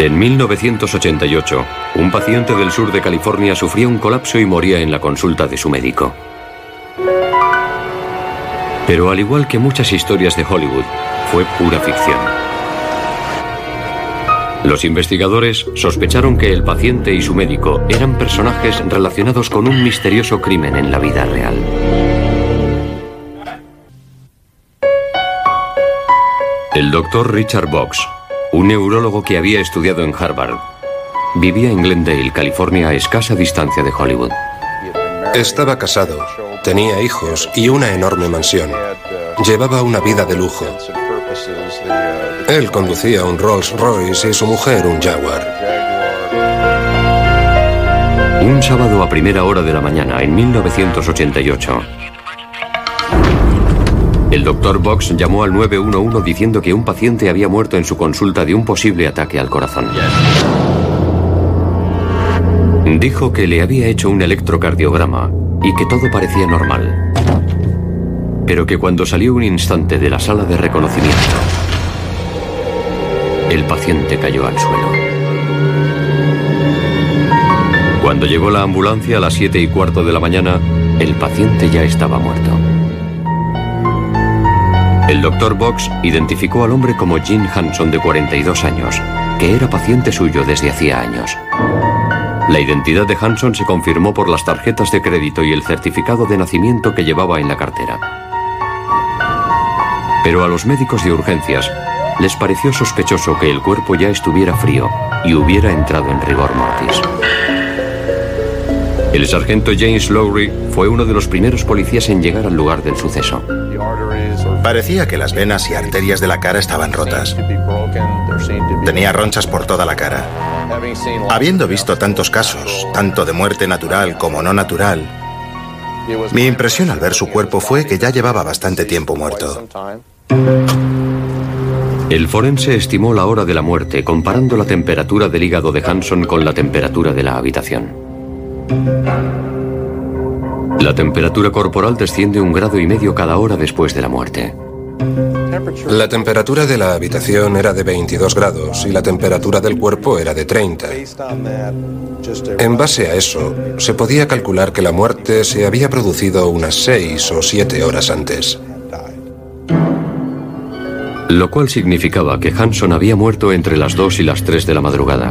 En 1988, un paciente del sur de California sufría un colapso y moría en la consulta de su médico. Pero al igual que muchas historias de Hollywood, fue pura ficción. Los investigadores sospecharon que el paciente y su médico eran personajes relacionados con un misterioso crimen en la vida real. El doctor Richard Box, un neurólogo que había estudiado en Harvard, vivía en Glendale, California, a escasa distancia de Hollywood. Estaba casado, tenía hijos y una enorme mansión. Llevaba una vida de lujo. Él conducía un Rolls Royce y su mujer un Jaguar. Un sábado a primera hora de la mañana, en 1988, el doctor Box llamó al 911 diciendo que un paciente había muerto en su consulta de un posible ataque al corazón. Dijo que le había hecho un electrocardiograma y que todo parecía normal. Pero que cuando salió un instante de la sala de reconocimiento, el paciente cayó al suelo. Cuando llegó la ambulancia a las 7 y cuarto de la mañana, el paciente ya estaba muerto. El doctor Box identificó al hombre como Jim Hanson de 42 años, que era paciente suyo desde hacía años. La identidad de Hanson se confirmó por las tarjetas de crédito y el certificado de nacimiento que llevaba en la cartera. Pero a los médicos de urgencias les pareció sospechoso que el cuerpo ya estuviera frío y hubiera entrado en rigor mortis. El sargento James Lowry fue uno de los primeros policías en llegar al lugar del suceso. Parecía que las venas y arterias de la cara estaban rotas. Tenía ronchas por toda la cara. Habiendo visto tantos casos, tanto de muerte natural como no natural, mi impresión al ver su cuerpo fue que ya llevaba bastante tiempo muerto. El forense estimó la hora de la muerte comparando la temperatura del hígado de Hanson con la temperatura de la habitación. La temperatura corporal desciende un grado y medio cada hora después de la muerte. La temperatura de la habitación era de 22 grados y la temperatura del cuerpo era de 30. En base a eso, se podía calcular que la muerte se había producido unas 6 o 7 horas antes. Lo cual significaba que Hanson había muerto entre las 2 y las 3 de la madrugada,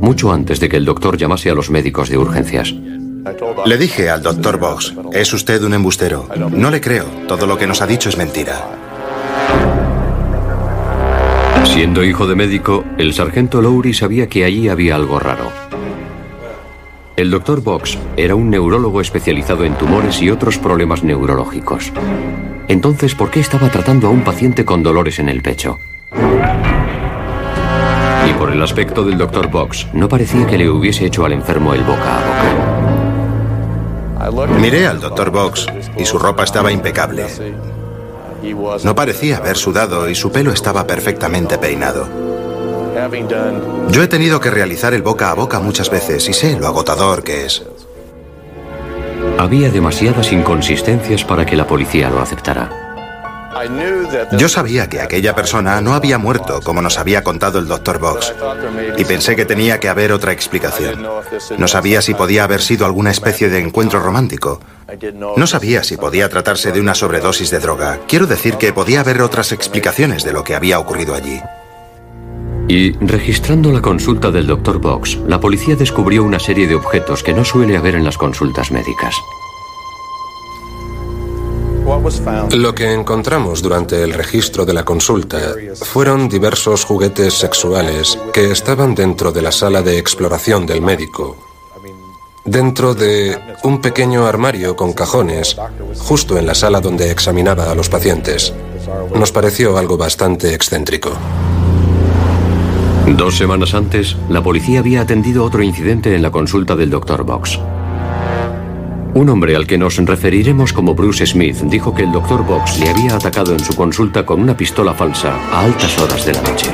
mucho antes de que el doctor llamase a los médicos de urgencias. Le dije al doctor Box, es usted un embustero. No le creo, todo lo que nos ha dicho es mentira. Siendo hijo de médico, el sargento Lowry sabía que allí había algo raro. El doctor Box era un neurólogo especializado en tumores y otros problemas neurológicos. Entonces, ¿por qué estaba tratando a un paciente con dolores en el pecho? Y por el aspecto del doctor Box, no parecía que le hubiese hecho al enfermo el boca a boca. Miré al doctor Box y su ropa estaba impecable. No parecía haber sudado y su pelo estaba perfectamente peinado. Yo he tenido que realizar el boca a boca muchas veces y sé lo agotador que es. Había demasiadas inconsistencias para que la policía lo aceptara. Yo sabía que aquella persona no había muerto como nos había contado el doctor Box y pensé que tenía que haber otra explicación. No sabía si podía haber sido alguna especie de encuentro romántico. No sabía si podía tratarse de una sobredosis de droga. Quiero decir que podía haber otras explicaciones de lo que había ocurrido allí. Y registrando la consulta del doctor Box, la policía descubrió una serie de objetos que no suele haber en las consultas médicas. Lo que encontramos durante el registro de la consulta fueron diversos juguetes sexuales que estaban dentro de la sala de exploración del médico, dentro de un pequeño armario con cajones, justo en la sala donde examinaba a los pacientes. Nos pareció algo bastante excéntrico. Dos semanas antes, la policía había atendido otro incidente en la consulta del Dr. Box. Un hombre al que nos referiremos como Bruce Smith dijo que el Dr. Box le había atacado en su consulta con una pistola falsa a altas horas de la noche.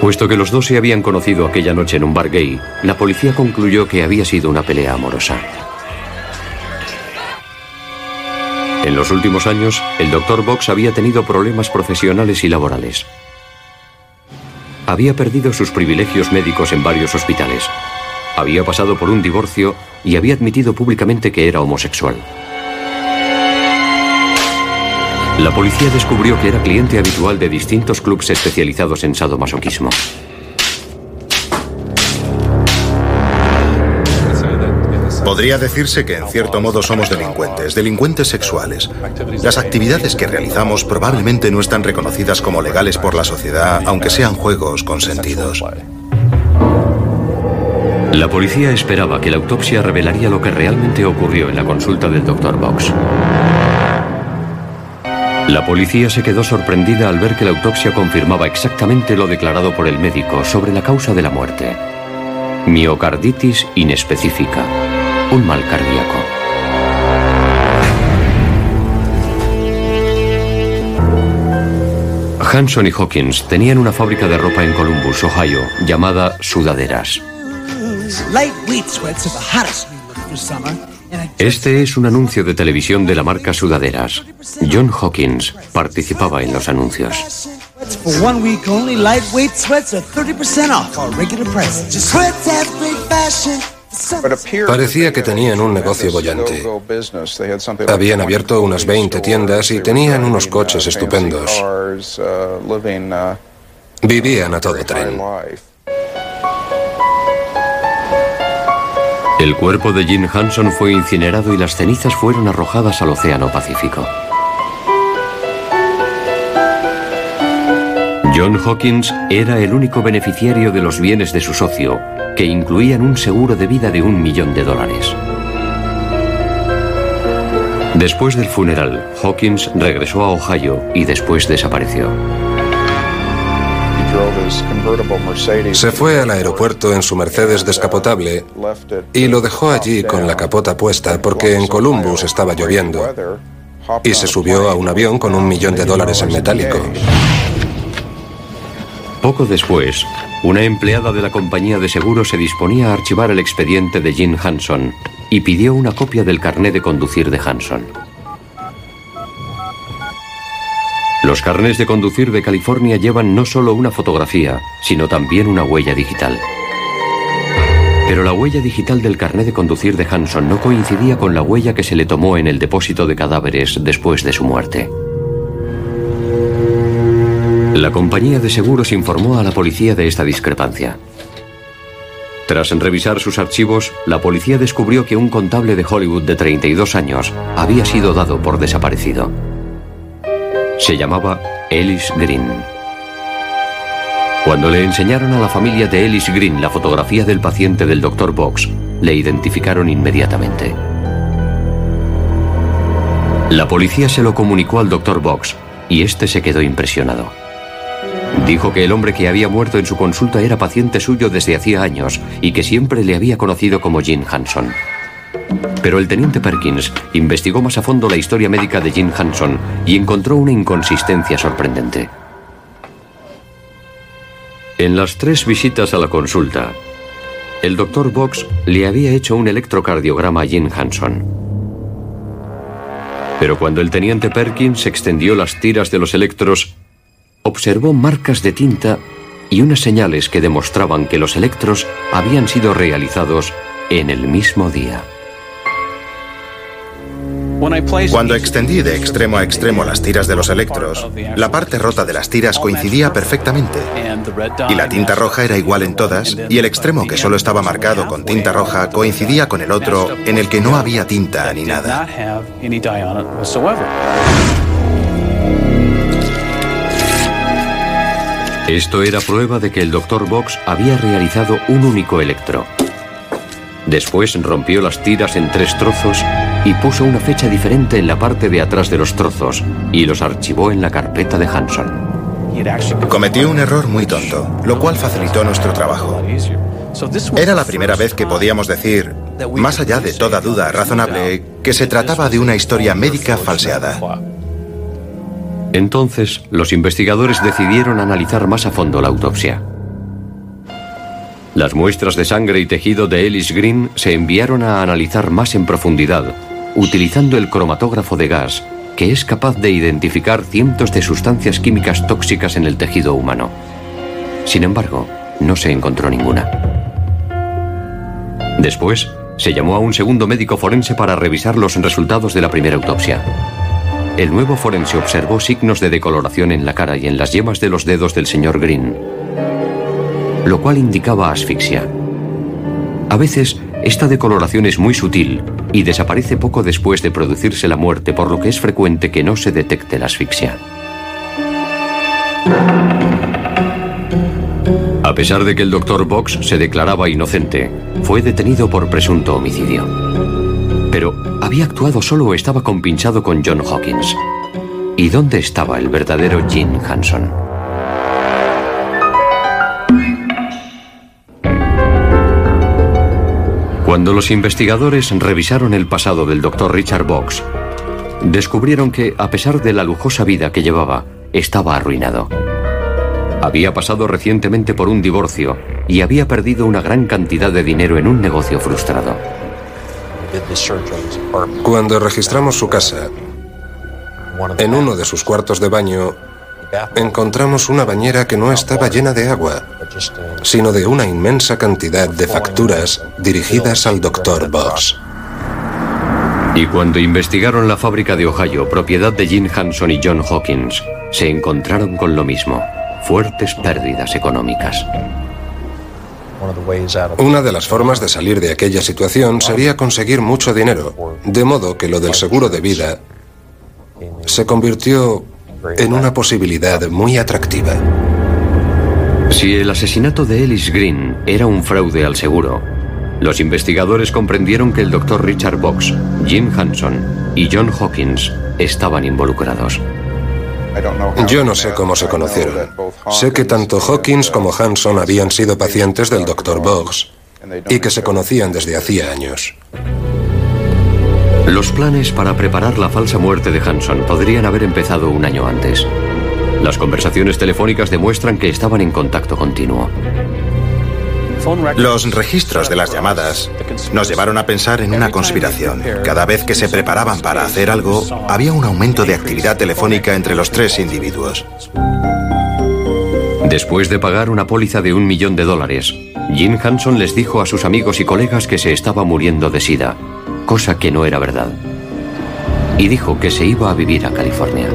Puesto que los dos se habían conocido aquella noche en un bar gay, la policía concluyó que había sido una pelea amorosa. En los últimos años, el Dr. Box había tenido problemas profesionales y laborales. había perdido sus privilegios médicos en varios hospitales. Había pasado por un divorcio y había admitido públicamente que era homosexual. La policía descubrió que era cliente habitual de distintos clubes especializados en sadomasoquismo. Podría decirse que en cierto modo somos delincuentes, delincuentes sexuales. Las actividades que realizamos probablemente no están reconocidas como legales por la sociedad, aunque sean juegos consentidos. La policía esperaba que la autopsia revelaría lo que realmente ocurrió en la consulta del Dr. Box. La policía se quedó sorprendida al ver que la autopsia confirmaba exactamente lo declarado por el médico sobre la causa de la muerte. Miocarditis inespecífica, un mal cardíaco. Hanson y Hawkins tenían una fábrica de ropa en Columbus, Ohio, llamada Sudaderas. Este es un anuncio de televisión de la marca Sudaderas. John Hawkins participaba en los anuncios. Parecía que tenían un negocio bollante. Habían abierto unas 20 tiendas y tenían unos coches estupendos. Vivían a todo tren. El cuerpo de Jim Hanson fue incinerado y las cenizas fueron arrojadas al Océano Pacífico. John Hawkins era el único beneficiario de los bienes de su socio, que incluían un seguro de vida de un millón de dólares. Después del funeral, Hawkins regresó a Ohio y después desapareció. Se fue al aeropuerto en su Mercedes descapotable y lo dejó allí con la capota puesta porque en Columbus estaba lloviendo y se subió a un avión con un millón de dólares en metálico. Poco después, una empleada de la compañía de seguros se disponía a archivar el expediente de Jim Hanson y pidió una copia del carné de conducir de Hanson. Los carnés de conducir de California llevan no solo una fotografía, sino también una huella digital. Pero la huella digital del carné de conducir de Hanson no coincidía con la huella que se le tomó en el depósito de cadáveres después de su muerte. La compañía de seguros informó a la policía de esta discrepancia. Tras revisar sus archivos, la policía descubrió que un contable de Hollywood de 32 años había sido dado por desaparecido. Se llamaba Ellis Green. Cuando le enseñaron a la familia de Ellis Green la fotografía del paciente del Dr. Box, le identificaron inmediatamente. La policía se lo comunicó al Dr. Box y este se quedó impresionado. Dijo que el hombre que había muerto en su consulta era paciente suyo desde hacía años y que siempre le había conocido como Jim Hanson. Pero el teniente Perkins investigó más a fondo la historia médica de Jim Hanson y encontró una inconsistencia sorprendente. En las tres visitas a la consulta, el doctor Box le había hecho un electrocardiograma a Jim Hanson. Pero cuando el teniente Perkins extendió las tiras de los electros, observó marcas de tinta y unas señales que demostraban que los electros habían sido realizados en el mismo día. Cuando extendí de extremo a extremo las tiras de los electros, la parte rota de las tiras coincidía perfectamente. Y la tinta roja era igual en todas, y el extremo que solo estaba marcado con tinta roja coincidía con el otro en el que no había tinta ni nada. Esto era prueba de que el Dr. Box había realizado un único electro. Después rompió las tiras en tres trozos y puso una fecha diferente en la parte de atrás de los trozos y los archivó en la carpeta de Hanson. Cometió un error muy tonto, lo cual facilitó nuestro trabajo. Era la primera vez que podíamos decir, más allá de toda duda razonable, que se trataba de una historia médica falseada. Entonces, los investigadores decidieron analizar más a fondo la autopsia. Las muestras de sangre y tejido de Ellis Green se enviaron a analizar más en profundidad, utilizando el cromatógrafo de gas, que es capaz de identificar cientos de sustancias químicas tóxicas en el tejido humano. Sin embargo, no se encontró ninguna. Después, se llamó a un segundo médico forense para revisar los resultados de la primera autopsia. El nuevo forense observó signos de decoloración en la cara y en las yemas de los dedos del señor Green, lo cual indicaba asfixia. A veces, esta decoloración es muy sutil y desaparece poco después de producirse la muerte, por lo que es frecuente que no se detecte la asfixia. A pesar de que el doctor Box se declaraba inocente, fue detenido por presunto homicidio. Pero, ¿había actuado solo o estaba compinchado con John Hawkins? ¿Y dónde estaba el verdadero Jim Hanson? Cuando los investigadores revisaron el pasado del doctor Richard Box, descubrieron que, a pesar de la lujosa vida que llevaba, estaba arruinado. Había pasado recientemente por un divorcio y había perdido una gran cantidad de dinero en un negocio frustrado. Cuando registramos su casa, en uno de sus cuartos de baño, encontramos una bañera que no estaba llena de agua, sino de una inmensa cantidad de facturas dirigidas al doctor Box. Y cuando investigaron la fábrica de Ohio, propiedad de Jim Hanson y John Hawkins, se encontraron con lo mismo, fuertes pérdidas económicas. Una de las formas de salir de aquella situación sería conseguir mucho dinero, de modo que lo del seguro de vida se convirtió en una posibilidad muy atractiva. Si el asesinato de Ellis Green era un fraude al seguro, los investigadores comprendieron que el doctor Richard Box, Jim Hanson y John Hawkins estaban involucrados. Yo no sé cómo se conocieron. Sé que tanto Hawkins como Hanson habían sido pacientes del doctor Box y que se conocían desde hacía años. Los planes para preparar la falsa muerte de Hanson podrían haber empezado un año antes. Las conversaciones telefónicas demuestran que estaban en contacto continuo. Los registros de las llamadas nos llevaron a pensar en una conspiración. Cada vez que se preparaban para hacer algo, había un aumento de actividad telefónica entre los tres individuos. Después de pagar una póliza de un millón de dólares, Jim Hanson les dijo a sus amigos y colegas que se estaba muriendo de sida, cosa que no era verdad. Y dijo que se iba a vivir a California.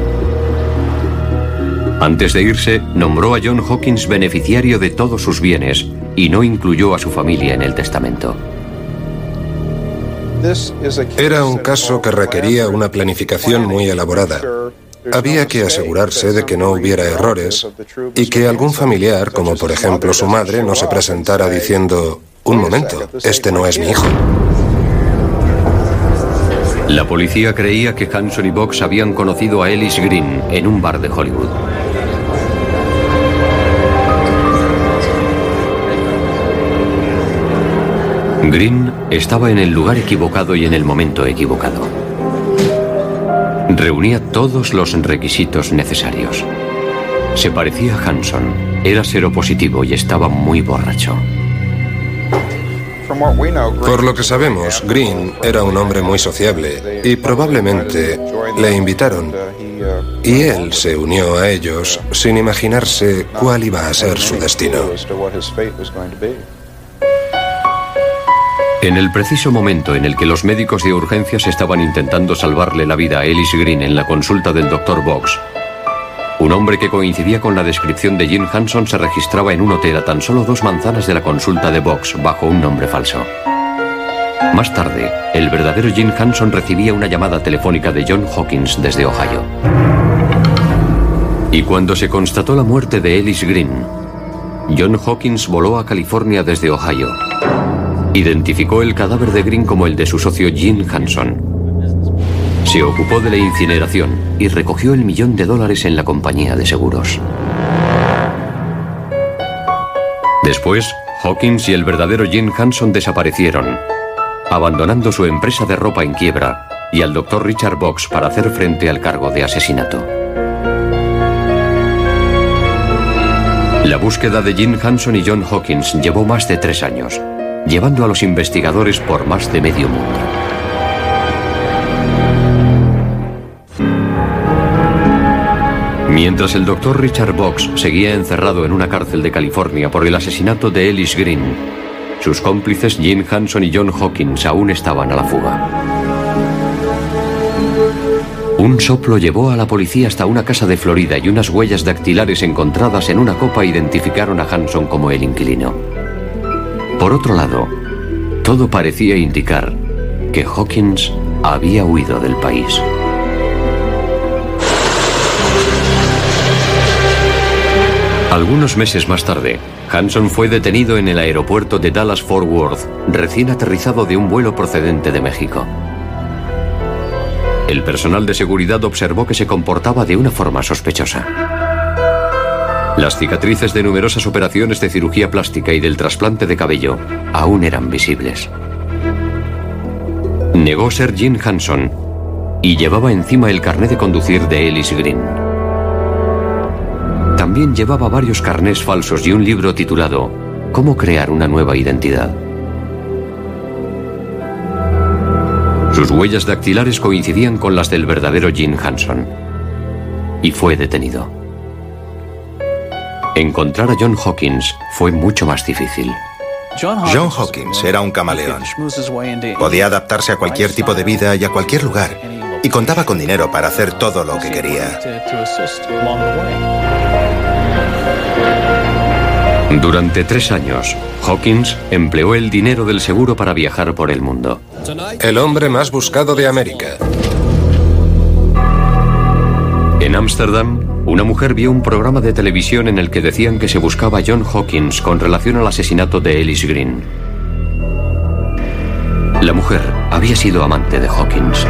Antes de irse, nombró a John Hawkins beneficiario de todos sus bienes y no incluyó a su familia en el testamento. Era un caso que requería una planificación muy elaborada. Había que asegurarse de que no hubiera errores y que algún familiar, como por ejemplo su madre, no se presentara diciendo, un momento, este no es mi hijo. La policía creía que Hanson y Box habían conocido a Ellis Green en un bar de Hollywood. Green estaba en el lugar equivocado y en el momento equivocado. Reunía todos los requisitos necesarios. Se parecía a Hanson, era seropositivo y estaba muy borracho. Por lo que sabemos, Green era un hombre muy sociable y probablemente le invitaron y él se unió a ellos sin imaginarse cuál iba a ser su destino. En el preciso momento en el que los médicos de urgencias estaban intentando salvarle la vida a Ellis Green en la consulta del Dr. Box, un hombre que coincidía con la descripción de Jim Hanson se registraba en un hotel a tan solo dos manzanas de la consulta de Box bajo un nombre falso. Más tarde, el verdadero Jim Hanson recibía una llamada telefónica de John Hawkins desde Ohio. Y cuando se constató la muerte de Ellis Green, John Hawkins voló a California desde Ohio Identificó el cadáver de Green como el de su socio Jim Hanson. Se ocupó de la incineración y recogió el millón de dólares en la compañía de seguros. Después, Hawkins y el verdadero Jim Hanson desaparecieron, abandonando su empresa de ropa en quiebra y al doctor Richard Box para hacer frente al cargo de asesinato. La búsqueda de Jim Hanson y John Hawkins llevó más de tres años llevando a los investigadores por más de medio mundo. Mientras el doctor Richard Box seguía encerrado en una cárcel de California por el asesinato de Ellis Green, sus cómplices Jim Hanson y John Hawkins aún estaban a la fuga. Un soplo llevó a la policía hasta una casa de Florida y unas huellas dactilares encontradas en una copa identificaron a Hanson como el inquilino. Por otro lado, todo parecía indicar que Hawkins había huido del país. Algunos meses más tarde, Hanson fue detenido en el aeropuerto de Dallas-Fort Worth, recién aterrizado de un vuelo procedente de México. El personal de seguridad observó que se comportaba de una forma sospechosa. Las cicatrices de numerosas operaciones de cirugía plástica y del trasplante de cabello aún eran visibles. Negó ser Jim Hanson y llevaba encima el carné de conducir de Ellis Green. También llevaba varios carnés falsos y un libro titulado Cómo crear una nueva identidad. Sus huellas dactilares coincidían con las del verdadero Jim Hanson. Y fue detenido. Encontrar a John Hawkins fue mucho más difícil. John Hawkins era un camaleón. Podía adaptarse a cualquier tipo de vida y a cualquier lugar. Y contaba con dinero para hacer todo lo que quería. Durante tres años, Hawkins empleó el dinero del seguro para viajar por el mundo. El hombre más buscado de América. En Ámsterdam, una mujer vio un programa de televisión en el que decían que se buscaba a John Hawkins con relación al asesinato de Ellis Green. La mujer había sido amante de Hawkins.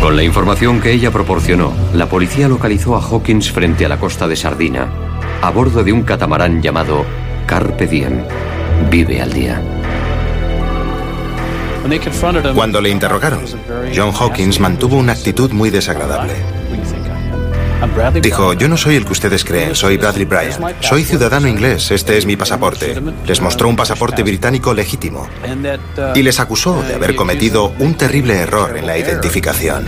Con la información que ella proporcionó, la policía localizó a Hawkins frente a la costa de Sardina, a bordo de un catamarán llamado Carpe Diem, Vive al día. Cuando le interrogaron, John Hawkins mantuvo una actitud muy desagradable. Dijo, yo no soy el que ustedes creen, soy Bradley Bryan. Soy ciudadano inglés, este es mi pasaporte. Les mostró un pasaporte británico legítimo y les acusó de haber cometido un terrible error en la identificación.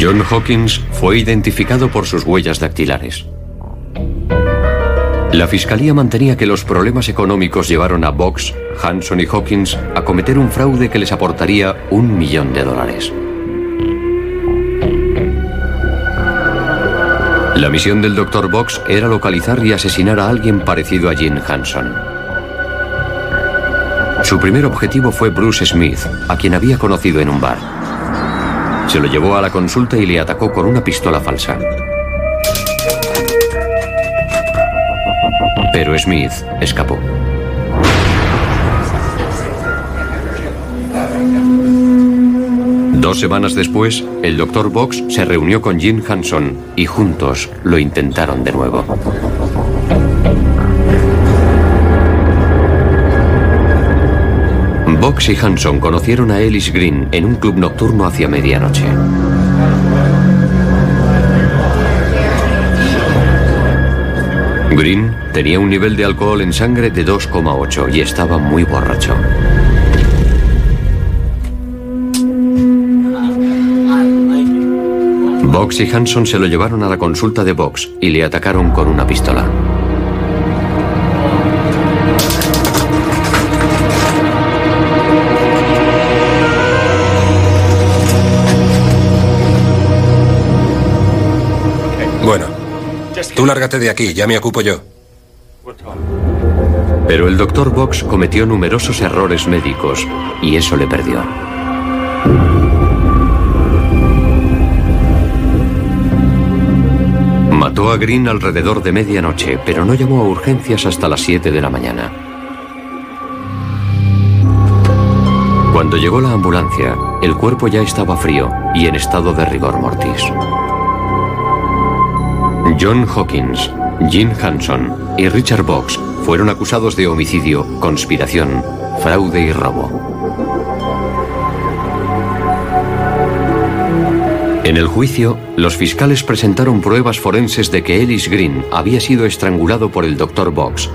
John Hawkins fue identificado por sus huellas dactilares. La fiscalía mantenía que los problemas económicos llevaron a Box, Hanson y Hawkins a cometer un fraude que les aportaría un millón de dólares. La misión del Dr. Box era localizar y asesinar a alguien parecido a Jim Hanson. Su primer objetivo fue Bruce Smith, a quien había conocido en un bar. Se lo llevó a la consulta y le atacó con una pistola falsa. Pero Smith escapó. Dos semanas después, el Dr. Box se reunió con Jim Hanson y juntos lo intentaron de nuevo. Box y Hanson conocieron a Ellis Green en un club nocturno hacia medianoche. Green tenía un nivel de alcohol en sangre de 2,8 y estaba muy borracho. Box y Hanson se lo llevaron a la consulta de Box y le atacaron con una pistola. Bueno, tú lárgate de aquí, ya me ocupo yo. Pero el doctor Box cometió numerosos errores médicos y eso le perdió. Mató a Green alrededor de medianoche, pero no llamó a urgencias hasta las 7 de la mañana. Cuando llegó la ambulancia, el cuerpo ya estaba frío y en estado de rigor mortis. John Hawkins, Jim Hanson y Richard Box fueron acusados de homicidio, conspiración, fraude y robo. En el juicio, los fiscales presentaron pruebas forenses de que Ellis Green había sido estrangulado por el Dr. Box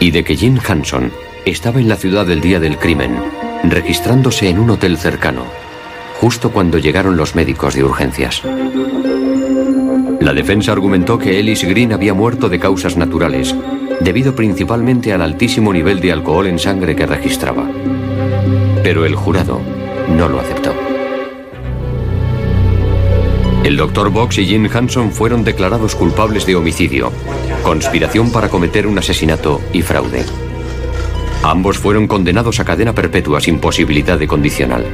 y de que Jim Hanson estaba en la ciudad el día del crimen, registrándose en un hotel cercano, justo cuando llegaron los médicos de urgencias. La defensa argumentó que Ellis Green había muerto de causas naturales, debido principalmente al altísimo nivel de alcohol en sangre que registraba. Pero el jurado no lo aceptó. El doctor Box y Jim Hanson fueron declarados culpables de homicidio, conspiración para cometer un asesinato y fraude. Ambos fueron condenados a cadena perpetua sin posibilidad de condicional.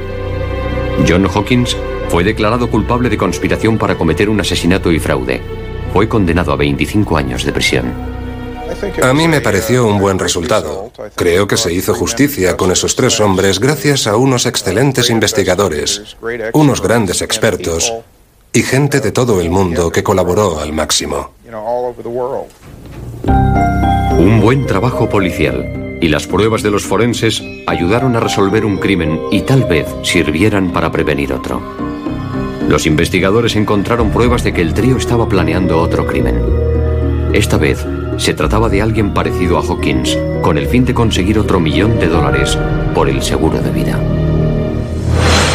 John Hawkins fue declarado culpable de conspiración para cometer un asesinato y fraude. Fue condenado a 25 años de prisión. A mí me pareció un buen resultado. Creo que se hizo justicia con esos tres hombres gracias a unos excelentes investigadores, unos grandes expertos y gente de todo el mundo que colaboró al máximo. Un buen trabajo policial y las pruebas de los forenses ayudaron a resolver un crimen y tal vez sirvieran para prevenir otro. Los investigadores encontraron pruebas de que el trío estaba planeando otro crimen. Esta vez se trataba de alguien parecido a Hawkins, con el fin de conseguir otro millón de dólares por el seguro de vida.